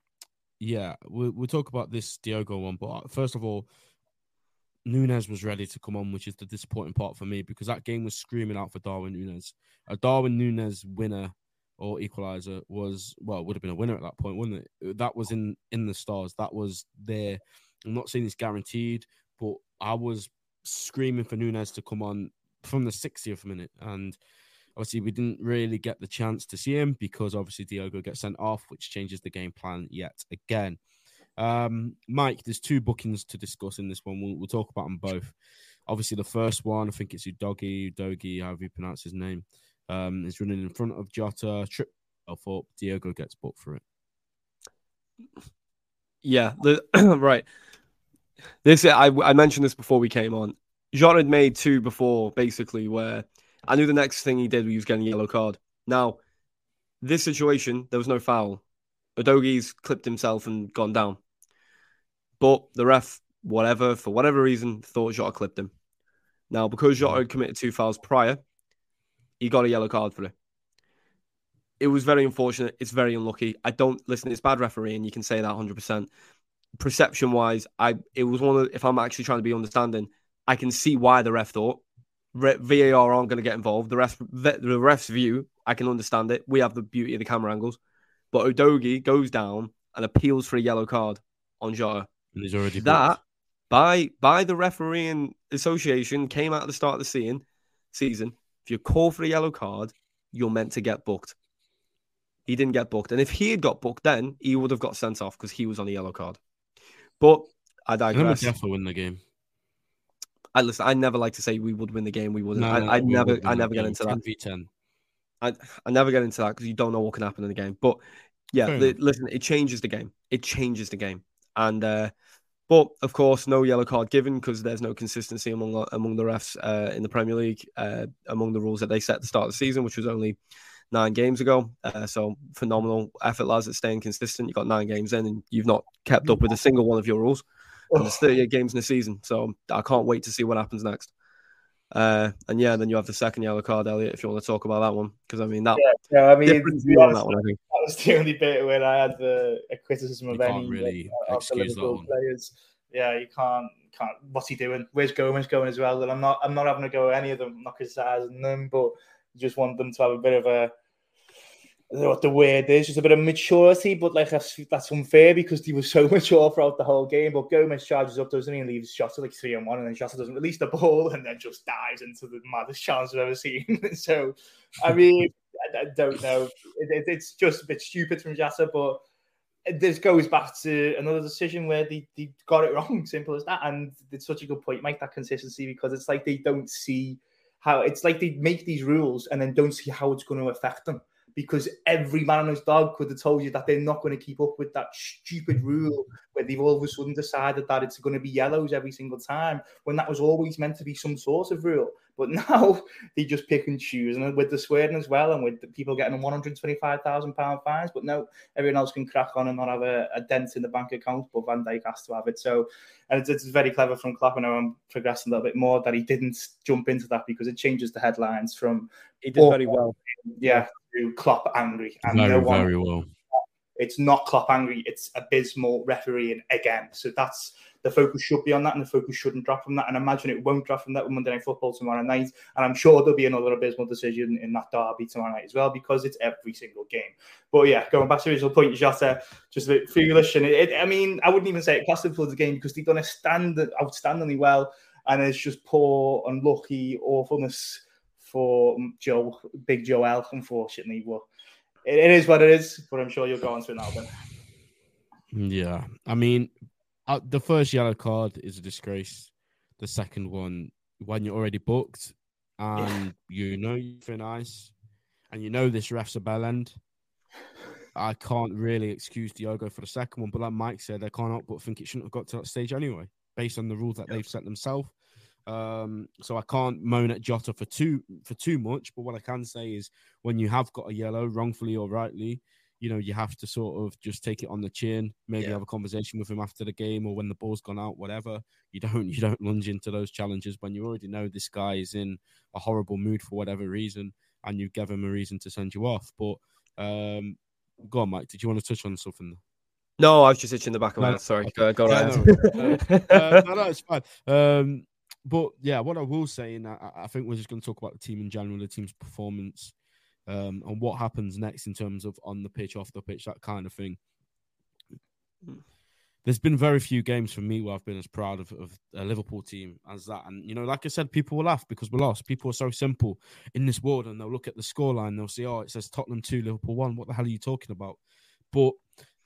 yeah, we'll, we'll talk about this Diogo one, but first of all, Nunez was ready to come on, which is the disappointing part for me because that game was screaming out for Darwin Nunez. A Darwin Nunez winner or equalizer was well, would have been a winner at that point, wouldn't it? That was in in the stars. That was there. I'm not saying it's guaranteed, but I was screaming for Nunez to come on from the 60th minute, and obviously we didn't really get the chance to see him because obviously Diogo gets sent off, which changes the game plan yet again. Um, Mike, there's two bookings to discuss in this one. We'll, we'll talk about them both. Obviously, the first one, I think it's Udogie, Udogie, however you pronounce his name, um, is running in front of Jota. Trip up, Diogo gets booked for it. Yeah, the, right. This I, I mentioned this before we came on. Jota had made two before, basically, where I knew the next thing he did he was getting a yellow card. Now, this situation, there was no foul. Udogie's clipped himself and gone down. But the ref, whatever, for whatever reason, thought Jota clipped him. Now, because Jota had committed two fouls prior, he got a yellow card for it. It was very unfortunate. It's very unlucky. I don't listen. It's bad refereeing. You can say that 100. percent Perception wise, I it was one of. If I'm actually trying to be understanding, I can see why the ref thought VAR aren't going to get involved. The ref, the ref's view, I can understand it. We have the beauty of the camera angles. But Udogie goes down and appeals for a yellow card on Jota. And he's already that booked. by by the refereeing association came out at the start of the season. Season, if you call for a yellow card, you're meant to get booked. He didn't get booked, and if he had got booked, then he would have got sent off because he was on a yellow card. But I digress. Defo win the game. I listen. I never like to say we would win the game. We wouldn't. No, I, I we never. I the never get into that. 10v10. I, I never get into that because you don't know what can happen in the game. But yeah, enough. listen, it changes the game. It changes the game. And uh, but of course, no yellow card given because there's no consistency among among the refs uh, in the Premier League uh, among the rules that they set at the start of the season, which was only nine games ago. Uh, so phenomenal effort, lads, at staying consistent. You got nine games in, and you've not kept up with a single one of your rules. And there's 38 games in the season, so I can't wait to see what happens next. Uh, and yeah, then you have the second yellow card, Elliot, if you want to talk about that one, because I mean that Yeah, I mean, different to on that one. I think. that was the only bit where I had the a criticism You of any really of the excuse that Liverpool one. players. Yeah, you can't can't. What's he doing? Where's Gomez going as well? And I'm not I'm not having to go at any of them. I'm not criticizing them, but just want them to have a bit of a. I don't know what the word is, just a bit of maturity, but like that's, that's unfair because he was so mature throughout the whole game. But Gomez charges up, doesn't he, and leaves Jota like three on one, and then Jota doesn't release the ball and then just dives into the maddest chance I've ever seen. so, I mean, I, I don't know. It, it, it's just a bit stupid from Jota, but this goes back to another decision where they, they got it wrong. Simple as that. And it's such a good point, Mike, that consistency, because it's like they don't see how it's like they make these rules and then don't see how it's going to affect them. Because every man and his dog could have told you that they're not going to keep up with that stupid rule where they've all of a sudden decided that it's going to be yellows every single time when that was always meant to be some sort of rule. But now they just pick and choose, and with the swearing as well, and with the people getting one hundred twenty-five thousand pound fines. But no, everyone else can crack on and not have a, a dent in the bank account, but Van Dijk has to have it. So, and it's, it's very clever from Klopp. I know I'm progressing a little bit more that he didn't jump into that because it changes the headlines from He did very well. yeah to Klopp angry, and Very, no one very well. It's not Klopp angry, it's abysmal refereeing again. So that's the focus should be on that, and the focus shouldn't drop from that. And imagine it won't drop from that with Monday Night Football tomorrow night. And I'm sure there'll be another abysmal decision in that derby tomorrow night as well, because it's every single game. But yeah, going back to original point, Jota just a bit foolish. And it, it, I mean, I wouldn't even say it cost for the game because they've done a stand outstandingly well, and it's just poor, unlucky awfulness for Joe, Big Joel, unfortunately. But it, it is what it is. But I'm sure you'll go on to now, Ben. Yeah, I mean, uh, the first yellow card is a disgrace. The second one, when you're already booked and you know you're thin ice, and you know this ref's a bell end, I can't really excuse Diogo for the second one. But like Mike said, I can't help but think it shouldn't have got to that stage anyway, based on the rules that they've set themselves. Um, so I can't moan at Jota for too for too much. But what I can say is, when you have got a yellow, wrongfully or rightly, you know, you have to sort of just take it on the chin, maybe Yeah. have a conversation with him after the game or when the ball's gone out, whatever. You don't you don't lunge into those challenges when you already know this guy is in a horrible mood for whatever reason and you give him a reason to send you off. But um go on, Mike, did you want to touch on something? No, I was just itching the back of my No, head. Sorry, okay. go, go Yeah, right. no, uh, no, no, it's fine. Um, but yeah, what I will say, and I, I think we're just going to talk about the team in general, the team's performance, um, and what happens next in terms of on the pitch, off the pitch, that kind of thing. There's been very few games for me where I've been as proud of, of a Liverpool team as that. And, you know, like I said, people will laugh because we lost. People are so simple in this world and they'll look at the scoreline, they'll see, oh, it says Tottenham 2, Liverpool 1. What the hell are you talking about? But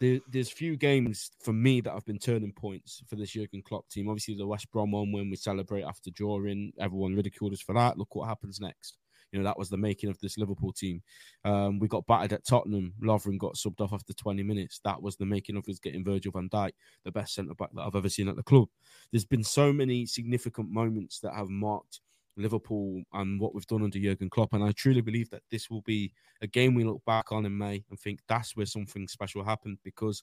there, there's few games for me that have been turning points for this Jurgen Klopp team. Obviously, the West Brom one when we celebrate after drawing, everyone ridiculed us for that. Look what happens next. You know that was the making of this Liverpool team. Um, we got battered at Tottenham. Lovren got subbed off after 20 minutes. That was the making of us getting Virgil van Dijk, the best centre back that I've ever seen at the club. There's been so many significant moments that have marked Liverpool and what we've done under Jurgen Klopp, and I truly believe that this will be a game we look back on in May and think that's where something special happened because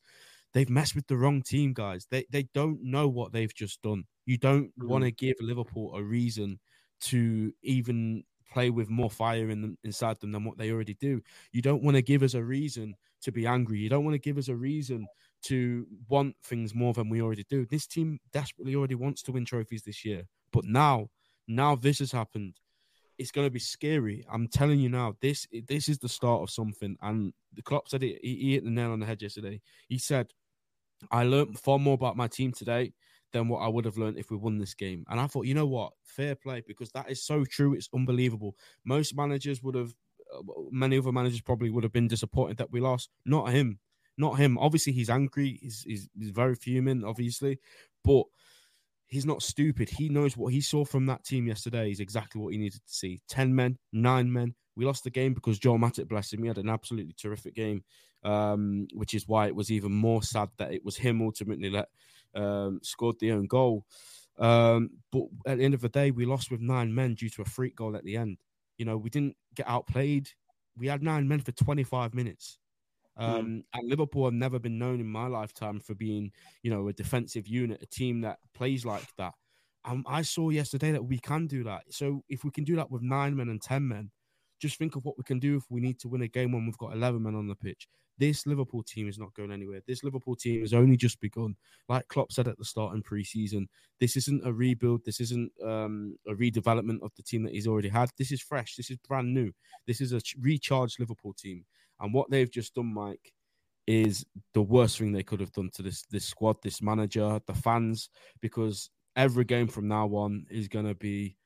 they've messed with the wrong team, guys. They they don't know what they've just done. You don't Mhm. want to give Liverpool a reason to even play with more fire in them inside them than what they already do. You don't want to give us a reason to be angry. You don't want to give us a reason to want things more than we already do. This team desperately already wants to win trophies this year, but now, now this has happened. it's going to be scary. I'm telling you now, this this is the start of something. And the Klopp said it. He, he hit the nail on the head yesterday. He said, "I learned far more about my team today than what I would have learned if we won this game." And I thought, you know what, fair play, because that is so true. It's unbelievable. Most managers would have, uh, many other managers probably would have been disappointed that we lost. Not him. Not him. Obviously, he's angry. He's, he's, he's very fuming, obviously, but he's not stupid. He knows what he saw from that team yesterday is exactly what he needed to see. 10 men, nine men. We lost the game because Joe Matip, bless him, he had an absolutely terrific game, um, which is why it was even more sad that it was him ultimately that um, scored the own goal. Um, but at the end of the day, we lost with nine men due to a freak goal at the end. You know, we didn't get outplayed. We had nine men for 25 minutes. Hmm. Um, mm. And Liverpool have never been known in my lifetime for being, you know, a defensive unit, a team that plays like that. And I saw yesterday that we can do that. So if we can do that with nine men and 10 men, just think of what we can do if we need to win a game when we've got 11 men on the pitch. This Liverpool team is not going anywhere. This Liverpool team has only just begun. Like Klopp said at the start in pre-season, this isn't a rebuild. This isn't um, a redevelopment of the team that he's already had. This is fresh. This is brand new. This is a recharged Liverpool team. And what they've just done, Mike, is the worst thing they could have done to this this squad, this manager, the fans, because every game from now on is going to be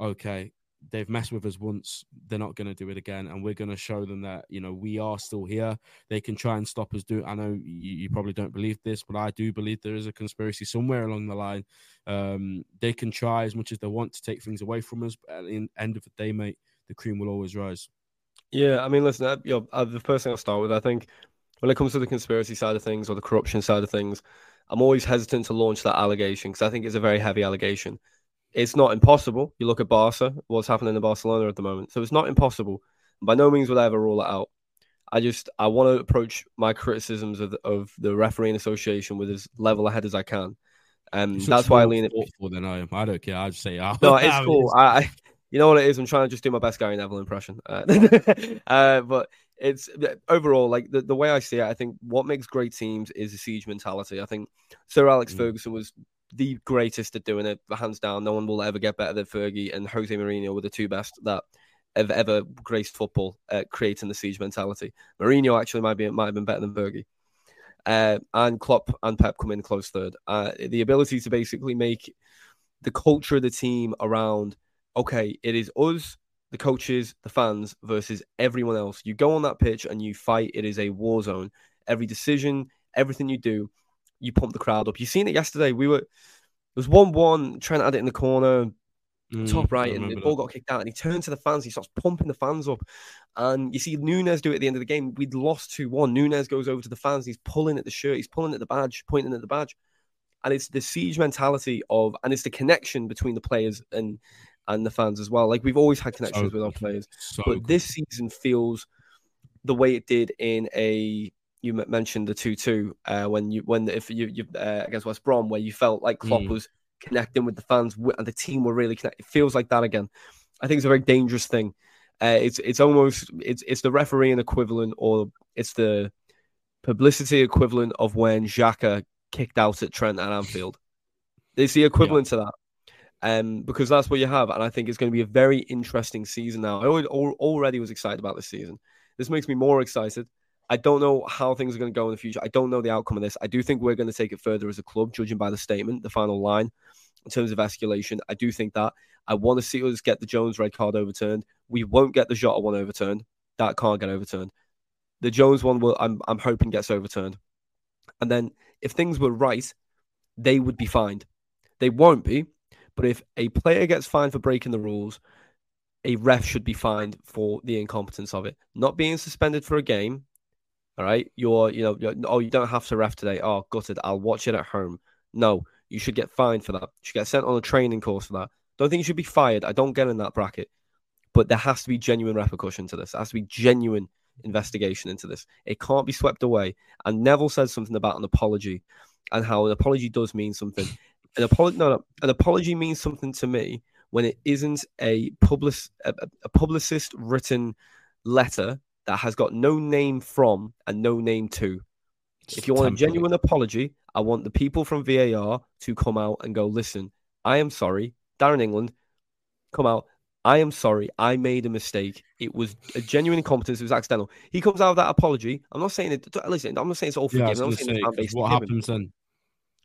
okay. They've messed with us once; they're not going to do it again, and we're going to show them that you know we are still here. They can try and stop us. Do I know you, you probably don't believe this, but I do believe there is a conspiracy somewhere along the line. Um, they can try as much as they want to take things away from us, but at the end of the day, mate, the cream will always rise. Yeah, I mean, listen, I, you know, uh, the first thing I'll start with, I think when it comes to the conspiracy side of things or the corruption side of things, I'm always hesitant to launch that allegation because I think it's a very heavy allegation. It's not impossible. You look at Barca, what's happening in Barcelona at the moment. So it's not impossible. By no means will I ever rule it out. I just I want to approach my criticisms of the, of the refereeing association with as level ahead as I can. And um, that's why I lean it. Than I am. I don't care. I just say, oh, no, it's cool. I, you know what it is? I'm trying to just do my best Gary Neville impression. Uh, uh, but it's overall like the, the way I see it. I think what makes great teams is a siege mentality. I think Sir Alex mm. Ferguson was the greatest at doing it, hands down. No one will ever get better than Fergie and Jose Mourinho were the two best that have ever graced football, uh, creating the siege mentality. Mourinho actually might be might have been better than Fergie. Uh, and Klopp and Pep come in close third. Uh, the ability to basically make the culture of the team around okay, it is us, the coaches, the fans versus everyone else. You go on that pitch and you fight. It is a war zone. Every decision, everything you do, you pump the crowd up. You seen it yesterday. We were it was one one Trent had it in the corner, mm, top right, and the ball got kicked out. And he turned to the fans. He starts pumping the fans up, and you see Nunez do it at the end of the game. We'd lost two one. Nunez goes over to the fans. He's pulling at the shirt. He's pulling at the badge, pointing at the badge. And it's the siege mentality of, and it's the connection between the players and and the fans as well. Like we've always had connections so with our players, so but good. this season feels the way it did in a. You mentioned the two-two uh, when you when if you you uh, against West Brom where you felt like Klopp mm. was connecting with the fans and the team were really connected. It feels like that again. I think it's a very dangerous thing. Uh, it's it's almost it's it's the refereeing equivalent or it's the publicity equivalent of when Xhaka kicked out at Trent at Anfield. It's the equivalent yeah. to that um, because that's what you have. And I think it's going to be a very interesting season now. I already was excited about this season. This makes me more excited. I don't know how things are going to go in the future. I don't know the outcome of this. I do think we're going to take it further as a club, judging by the statement, the final line, in terms of escalation. I do think that. I want to see us get the Jones red card overturned. We won't get the Jota one overturned. That can't get overturned. The Jones one will. I'm I'm hoping gets overturned. And then if things were right, they would be fined. They won't be but if a player gets fined for breaking the rules, a ref should be fined for the incompetence of it. Not being suspended for a game. All right. You're, you know, you're, oh, you don't have to ref today. Oh, gutted. I'll watch it at home. No, you should get fined for that. You should get sent on a training course for that. Don't think you should be fired. I don't get in that bracket. But there has to be genuine repercussion to this. There has to be genuine investigation into this. It can't be swept away. And Neville says something about an apology and how an apology does mean something an apology no, no, an apology means something to me when it isn't a public a, a publicist written letter that has got no name from and no name to. if you want a genuine apology, I want the people from VAR to come out and go, listen, I am sorry, Darren England, come out. I am sorry. I made a mistake. It was a genuine incompetence. It was accidental. He comes out of that apology. I'm not saying it. Listen, I'm not saying it's all forgiven. was I'm not saying say, what happens then?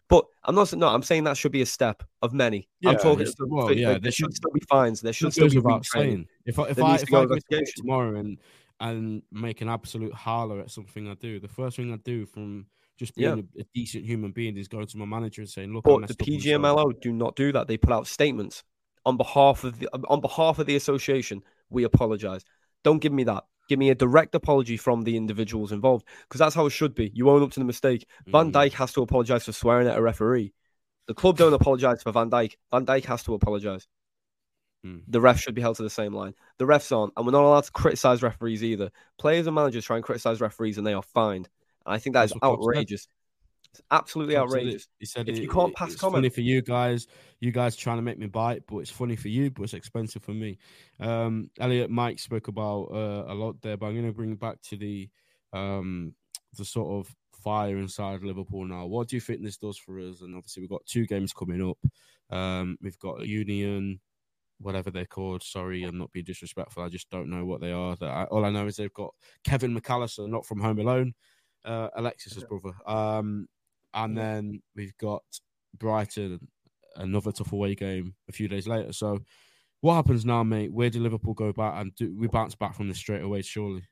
But I'm not. No, I'm saying that should be a step of many. Yeah, I'm talking. it's- well, there- yeah, there there should should- still be fines. There should still be without saying. If I if There I to if go I go to tomorrow and and make an absolute holler at something I do, the first thing I do from just being Yeah. a, a decent human being is going to my manager and saying, "Look, But the PGMOL do not do that. They put out statements on behalf of the on behalf of the association. We apologize. Don't give me that. Give me a direct apology from the individuals involved because that's how it should be. You own up to the mistake. Van Dijk has to apologize for swearing at a referee. The club don't apologize for Van Dijk. Van Dijk has to apologize. Mm. The refs should be held to the same line. The refs aren't, and we're not allowed to criticize referees either. Players and managers try and criticize referees, and they are fined. And I think that That's is outrageous. It's absolutely it- outrageous. He said If it- you can't it- pass it's comment- funny for you guys. You guys trying to make me bite, but it's funny for you, but it's expensive for me. Um, Elliot, Mike spoke about uh, a lot there, but I'm going to bring back to the um, the sort of fire inside Liverpool now. What do you think this does for us? And obviously, we've got two games coming up. Um, we've got Union, whatever they're called. Sorry, I'm not being disrespectful. I just don't know what they are. That all I know is they've got Kevin Mac Allister, not from Home Alone, uh, Alexis's brother. Um, and then we've got Brighton, another tough away game a few days later. So, what happens now, mate? Where do Liverpool go back and do we bounce back from this straight away? Surely.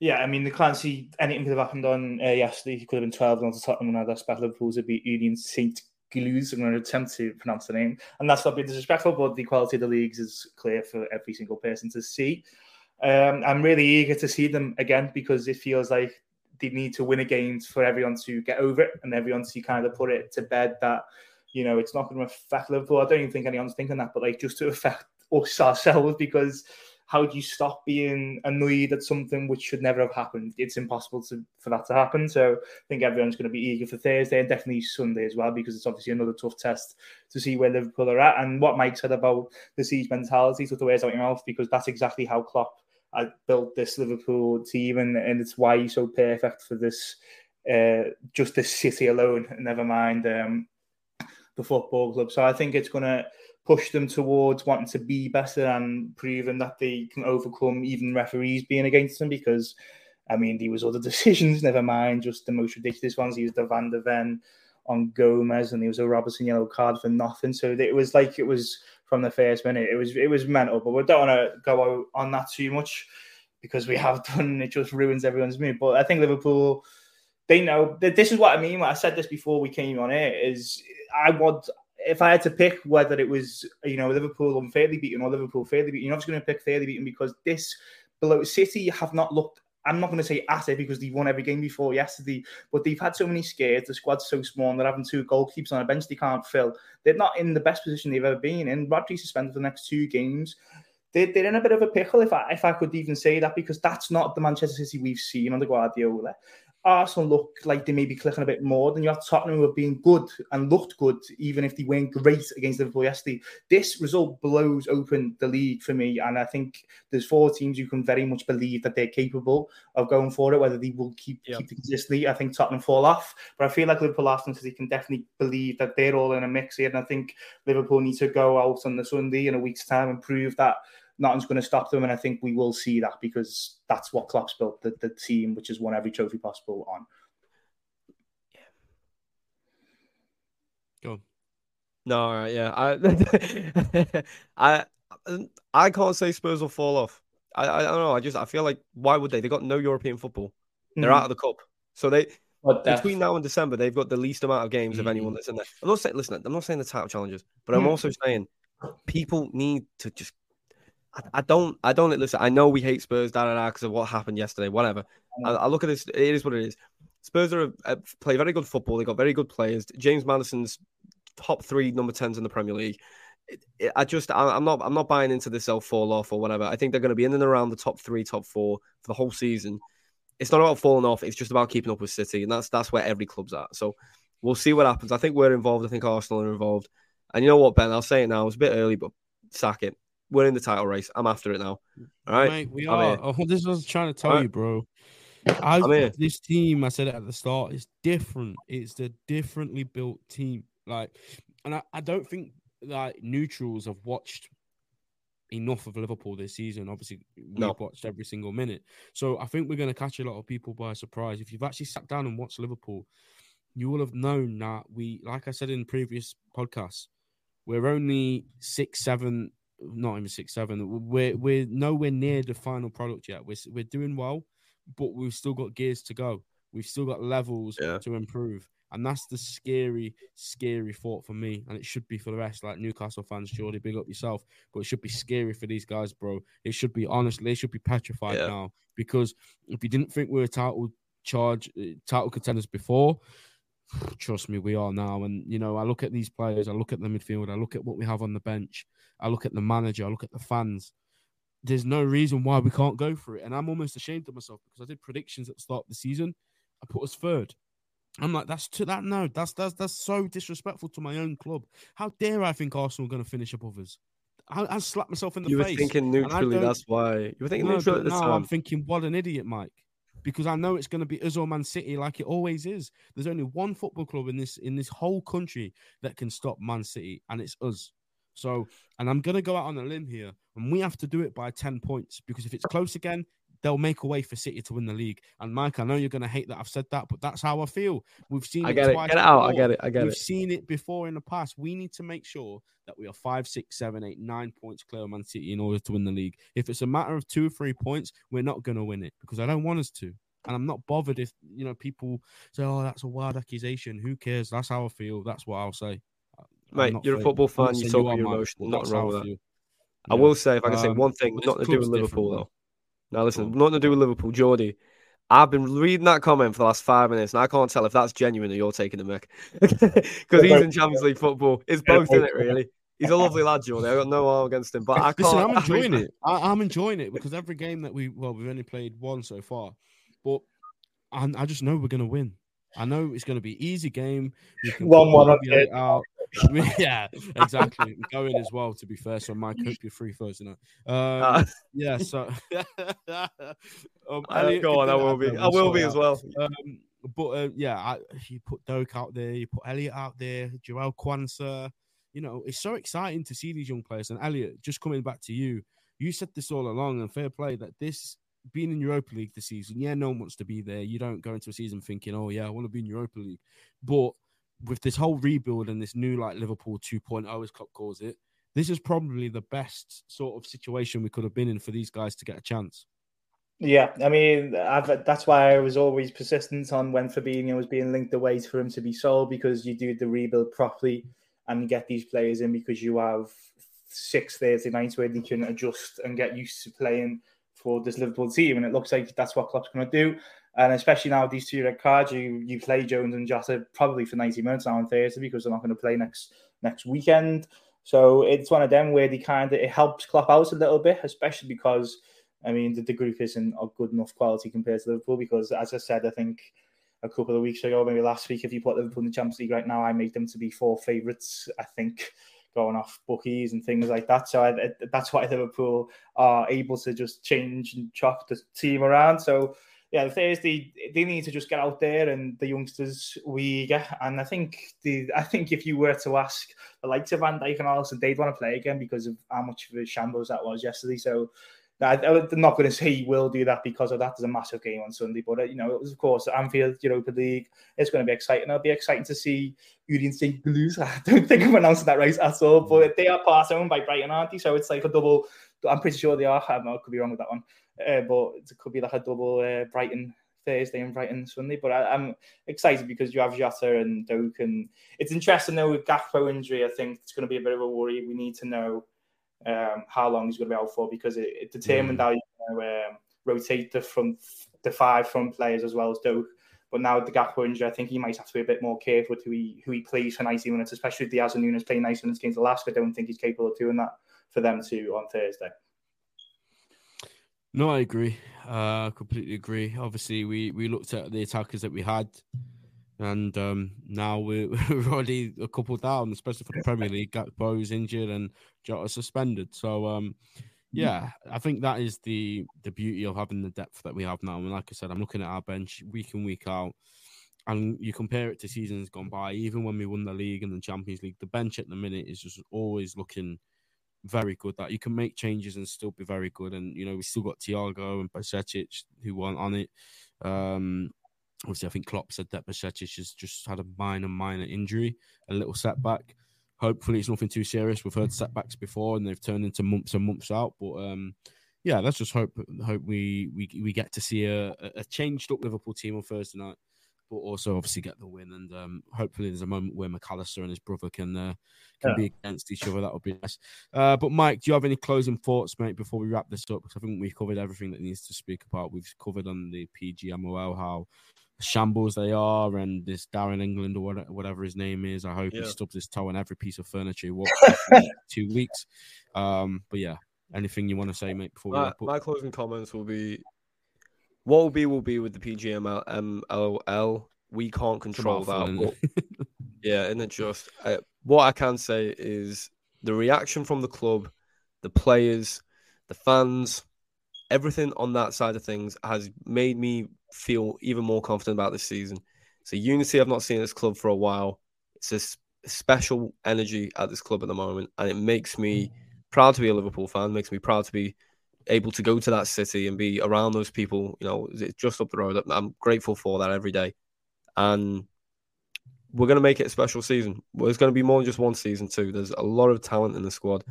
Yeah, I mean, they can't see anything could have happened on uh, yesterday. He could have been 12 0 to Tottenham and I'd expect Liverpool to beat Union St. Gilles. I'm going to attempt to pronounce the name. And that's not being disrespectful, but the quality of the leagues is clear for every single person to see. Um, I'm really eager to see them again because it feels like they need to win a game for everyone to get over it and everyone to kind of put it to bed that, you know, it's not going to affect Liverpool. I don't even think anyone's thinking that, but like just to affect us ourselves because how do you stop being annoyed at something which should never have happened? It's impossible to, for that to happen. So I think everyone's going to be eager for Thursday and definitely Sunday as well because it's obviously another tough test to see where Liverpool are at. And what Mike said about the siege mentality took the words out your mouth because that's exactly how Klopp had built this Liverpool team and, and it's why he's so perfect for this, uh, just this city alone, never mind um, the football club. So I think it's going to push them towards wanting to be better and proving that they can overcome even referees being against them because I mean there was other decisions, never mind just the most ridiculous ones. He was the Van der Ven on Gomez and there was a Robertson yellow card for nothing. So it was like it was from the first minute. It was it was mental, but we don't want to go on that too much because we have done it just ruins everyone's mood. But I think Liverpool they know that this is what I mean. I said this before we came on air is I want if I had to pick whether it was you know Liverpool unfairly beaten or Liverpool fairly beaten, you're not just going to pick fairly beaten because this below City have not looked. I'm not going to say at it because they've won every game before yesterday, but they've had so many scares. The squad's so small, and they're having two goalkeepers on a bench they can't fill. They're not in the best position they've ever been in. Rodri suspended for the next two games. They're, they're in a bit of a pickle, if I if I could even say that, because that's not the Manchester City we've seen under Guardiola. Arsenal look like they may be clicking a bit more than you have Tottenham who have been good and looked good, even if they weren't great against Liverpool yesterday. This result blows open the league for me, and I think there's four teams you can very much believe that they're capable of going for it. Whether they will keep Yeah. keep I think Tottenham fall off, but I feel like Liverpool, Arsenal, City can definitely believe that they're all in a mix here, and I think Liverpool need to go out on the Sunday in a week's time and prove that nothing's going to stop them. And I think we will see that because that's what Klopp's built the, the team, which has won every trophy possible on. Go. On. No, all right, yeah. I, I, I can't say Spurs will fall off. I, I don't know. I just, I feel like why would they? They got no European football. They're Mm. out of the cup, so they But between now and December they've got the least amount of games of Mm. anyone that's in there. I'm not saying, listen, I'm not saying the title challenges, but I'm Mm. also saying people need to just. I, I don't, I don't listen. I know we hate Spurs, da da da, because of what happened yesterday. Whatever. I, I look at this. It is what it is. Spurs are uh, play very good football. They got very good players. James Maddison's top three number tens in the Premier League. It, it, I just, I, I'm not, I'm not buying into this. They'll fall off or whatever. I think they're going to be in and around the top three, top four for the whole season. It's not about falling off. It's just about keeping up with City, and that's that's where every club's at. So we'll see what happens. I think we're involved. I think Arsenal are involved. And you know what, Ben? I'll say it now. It's a bit early, but sack it. We're in the title race. I'm after it now. All right. Mate, we I'm are. Oh, this is what I was trying to tell Alright. you, bro. I, this team, I said it at the start, is different. It's the differently built team. Like, and I, I don't think like neutrals have watched enough of Liverpool this season. Obviously, we've No. watched every single minute. So I think we're going to catch a lot of people by surprise. If you've actually sat down and watched Liverpool, you will have known that we, like I said in previous podcasts, we're only six, seven, not even six, seven. We're we're nowhere near the final product yet. We're we're doing well, but we've still got gears to go. We've still got levels Yeah. to improve. And that's the scary, scary thought for me. And it should be for the rest, like Newcastle fans, Geordie, big up yourself. But it should be scary for these guys, bro. It should be honestly, they should be petrified Yeah. now. Because if you didn't think we were title charge uh, title contenders before, trust me, we are now. And you know, I look at these players, I look at the midfield, I look at what we have on the bench, I look at the manager, I look at the fans. There's no reason why we can't go for it. And I'm almost ashamed of myself because I did predictions at the start of the season. I put us third. I'm like, that's to that no, that's that's that's so disrespectful to my own club. How dare I think Arsenal are going to finish above us? I, I slapped myself in the You were face. thinking and I neutrally. That's why you were thinking no, neutral but at the now time. I'm thinking, what an idiot, Mike. Because I know it's going to be us or Man City, like it always is. There's only one football club in this in this whole country that can stop Man City, and it's us. So, and I'm going to go out on a limb here, and we have to do it by ten points because if it's close again, they'll make a way for City to win the league. And Mike, I know you're going to hate that I've said that, but that's how I feel. We've seen I it get it. twice Get it out. I before. get it. I get We've it. seen it before in the past. We need to make sure that we are five, six, seven, eight, nine points clear of Man City in order to win the league. If it's a matter of two or three points, we're not going to win it because I don't want us to. And I'm not bothered if you know people say, "Oh, that's a wild accusation." Who cares? That's how I feel. That's what I'll say. I'm Mate, you're a afraid. football I'm fan. You saying talk are, with your Mike, emotions. but Nothing that's wrong with I that. feel. I will say, if I can say Um, one thing, not to do with Liverpool different, though. Now listen, Go on. nothing to do with Liverpool, Geordie. I've been reading that comment for the last five minutes, and I can't tell if that's genuine or you're taking the mic because he's in Champions League football. It's both in it, really. He's a lovely lad, Geordie. I've got no harm against him, but I can't. Listen, I'm I mean, enjoying it. I, I'm enjoying it because every game that we well, we've only played one so far, but I, I just know we're gonna win. I know it's gonna be easy game. We can One one up alleviate out. yeah, exactly. Going as well. To be fair, so Mike, hope you're free first tonight. Um, Uh, yeah. So, um, Elliot go on, I will be. I we'll be as well. Um, but uh, yeah, I, you put Doak out there, you put Elliot out there, Joel Quansah. You know, it's so exciting to see these young players. And Elliot, just coming back to you, you said this all along, and fair play that this being in Europa League this season, yeah, no one wants to be there. You don't go into a season thinking, oh yeah, I want to be in Europa League. But with this whole rebuild and this new like Liverpool 2.0, as Klopp calls it, this is probably the best sort of situation we could have been in for these guys to get a chance. Yeah, I mean, I've, that's why I was always persistent on when Fabinho was being linked away for him to be sold because you do the rebuild properly and get these players in because you have six Thursday nights where they can adjust and get used to playing for this Liverpool team, and it looks like that's what Klopp's going to do. And especially now these two red cards, you you play Jones and Jota probably for ninety minutes now on Thursday because they're not going to play next next weekend. So it's one of them where they kind of it helps Klopp out a little bit, especially because I mean the, the group isn't of good enough quality compared to Liverpool. Because as I said, I think a couple of weeks ago, maybe last week, if you put Liverpool in the Champions League right now, I make them to be four favourites. I think going off bookies and things like that. So I, that's why Liverpool are able to just change and chop the team around. So yeah, Thursday they need to just get out there and the youngsters we get. And I think the I think if you were to ask the likes of Van Dijk and Alisson, they'd want to play again because of how much of a shambles that was yesterday. So. I, I'm not going to say he will do that because of that. There's a massive game on Sunday, but uh, you know, it was of course Anfield Europa League. It's going to be exciting. It'll be exciting to see Udin St. Blues. I don't think I'm pronouncing that right at all, but they are part owned by Brighton, aren't they? So it's like a double. I'm pretty sure they are. I don't know, I could be wrong with that one, uh, but it could be like a double uh, Brighton Thursday and Brighton Sunday. But I, am excited because you have Jota and Doak, and it's interesting though with Gakpo injury. I think it's going to be a bit of a worry. We need to know um, how long he's going to be out for because it, it determined how you know, um, rotate the front, the five front players as well as Doak. But now with the Gakpo injury, I think he might have to be a bit more careful with who he who he plays for 90 minutes, especially if Diaz and Nunez play 90 minutes against Alaska. I don't think he's capable of doing that for them too on Thursday. No, I agree. Uh, completely agree. Obviously, we we looked at the attackers that we had, and um, now we're, already a couple down, especially for the Premier League. Gakpo's injured and Jota suspended. So, um, yeah, I think that is the the beauty of having the depth that we have now. And like I said, I'm looking at our bench week in week out, and you compare it to seasons gone by. Even when we won the league and the Champions League, the bench at the minute is just always looking very good. That you can make changes and still be very good. And you know, we still got Thiago and Bajcetic who weren't on it. Um, obviously, I think Klopp said that Bajcetic has just had a minor, minor injury, a little setback. Hopefully, it's nothing too serious. We've heard setbacks before, and they've turned into months and months out. But um, yeah, let's just hope hope we we, we get to see a, a changed up Liverpool team on Thursday night but also obviously get the win. And um, hopefully, there's a moment where Mac Allister and his brother can uh, can yeah. be against each other. That would be nice. Uh, but Mike, do you have any closing thoughts, mate, before we wrap this up? Because I think we've covered everything that needs to speak about. We've covered on the PGMOL how shambles they are, and this Darren England or whatever his name is. I hope yeah. he stubs his toe on every piece of furniture he walks two weeks. Um, but yeah, anything you want to say, mate? Before my, my closing comments will be what will be will be with the PGMOL. We can't control that. But, yeah, and it just uh, what I can say is the reaction from the club, the players, the fans, everything on that side of things has made me feel even more confident about this season. A unity I've not seen this club for a while. It's a special energy at this club at the moment, and it makes me proud to be a Liverpool fan. Makes me proud to be able to go to that city and be around those people, you know, it's just up the road. I'm grateful for that every day. And we're going to make it a special season. There's going to be more than just one season, too. There's a lot of talent in the squad,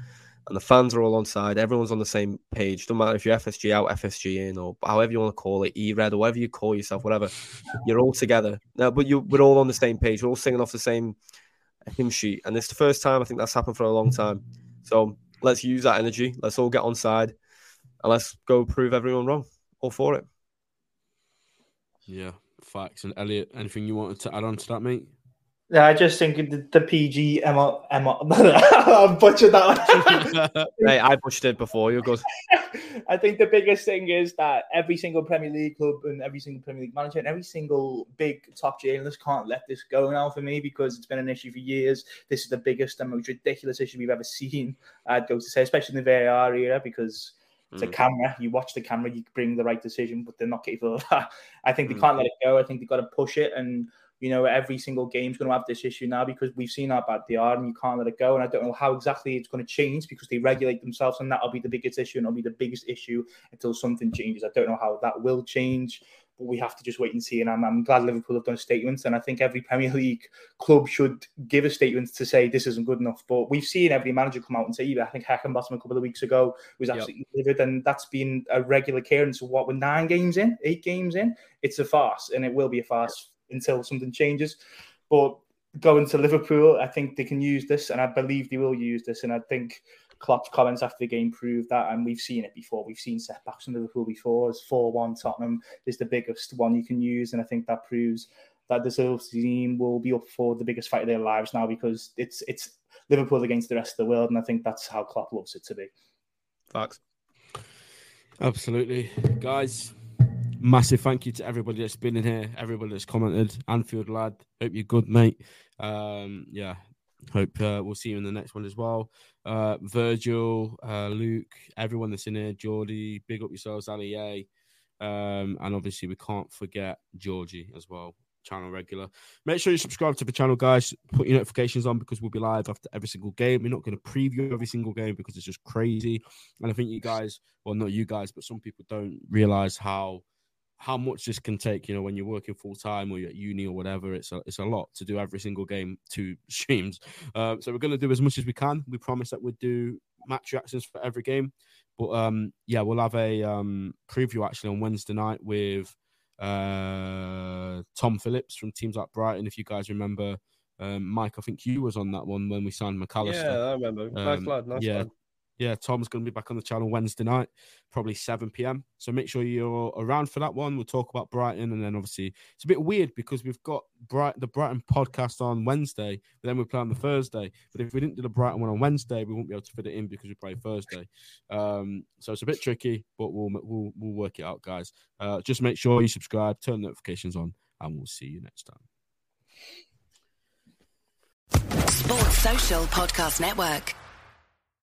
and the fans are all on side. Everyone's on the same page. Doesn't matter if you're FSG out, FSG in, or however you want to call it, E-Red, or whatever you call yourself, whatever. You're all together. No, but you, we're all on the same page. We're all singing off the same hymn sheet. And it's the first time I think that's happened for a long time. So let's use that energy. Let's all get on side let's go prove everyone wrong. All for it. Yeah, facts. And Elliot, anything you wanted to add on to that, mate? Yeah, I just think the, the PG Emma Emma I butchered that. hey, I butchered it before you go. I think the biggest thing is that every single Premier League club and every single Premier League manager and every single big top journalist can't let this go now for me because it's been an issue for years. This is the biggest and most ridiculous issue we've ever seen. I'd go to say, especially in the VAR era, because it's mm. a camera. You watch the camera, you bring the right decision, but they're not capable of that. I think they mm. can't let it go. I think they've got to push it. And, you know, every single game's going to have this issue now because we've seen how bad they are and you can't let it go. And I don't know how exactly it's going to change because they regulate themselves and that'll be the biggest issue and it'll be the biggest issue until something changes. I don't know how that will change we have to just wait and see. And I'm, I'm glad Liverpool have done statements, and I think every Premier League club should give a statement to say this isn't good enough. But we've seen every manager come out and say, I think Heckingbottom a couple of weeks ago was absolutely yep. livid, and that's been a regular occurrence. So what, we're nine games in, eight games in, it's a farce, and it will be a farce until something changes. But going to Liverpool, I think they can use this, and I believe they will use this, and I think Klopp's comments after the game proved that, and we've seen it before. We've seen setbacks from Liverpool before. As four-one Tottenham is the biggest one you can use, and I think that proves that this team will be up for the biggest fight of their lives now because it's it's Liverpool against the rest of the world, and I think that's how Klopp loves it to be. Facts. Absolutely, guys. Massive thank you to everybody that's been in here, everybody that's commented. Anfield lad, hope you're good, mate. Um, yeah, Hope uh, we'll see you in the next one as well. Uh, Virgil, uh, Luke, everyone that's in here, Geordie, big up yourselves, Ali A. Um, and obviously, we can't forget Georgie as well, channel regular. Make sure you subscribe to the channel, guys. Put your notifications on because we'll be live after every single game. We're not going to preview every single game because it's just crazy. And I think you guys, well, not you guys, but some people don't realize how how much this can take. You know, when you're working full time or you're at uni or whatever, it's a it's a lot to do every single game two streams. Uh, so we're going to do as much as we can. We promise that we'd do match reactions for every game. But um, yeah, we'll have a um, preview actually on Wednesday night with uh, Tom Phillips from teams like Brighton. If you guys remember, um, Mike, I think you was on that one when we signed Mac Allister. Yeah, I remember. Nice um, lad, nice yeah, lad yeah, Tom's going to be back on the channel Wednesday night, probably 7 p.m. So make sure you're around for that one. We'll talk about Brighton, and then obviously it's a bit weird because we've got Bright the Brighton podcast on Wednesday, but then we play on the Thursday. But if we didn't do the Brighton one on Wednesday, we won't be able to fit it in because we play Thursday. Um, so it's a bit tricky, but we'll we'll we'll work it out, guys. Uh, just make sure you subscribe, turn notifications on, and we'll see you next time. Sports Social Podcast Network.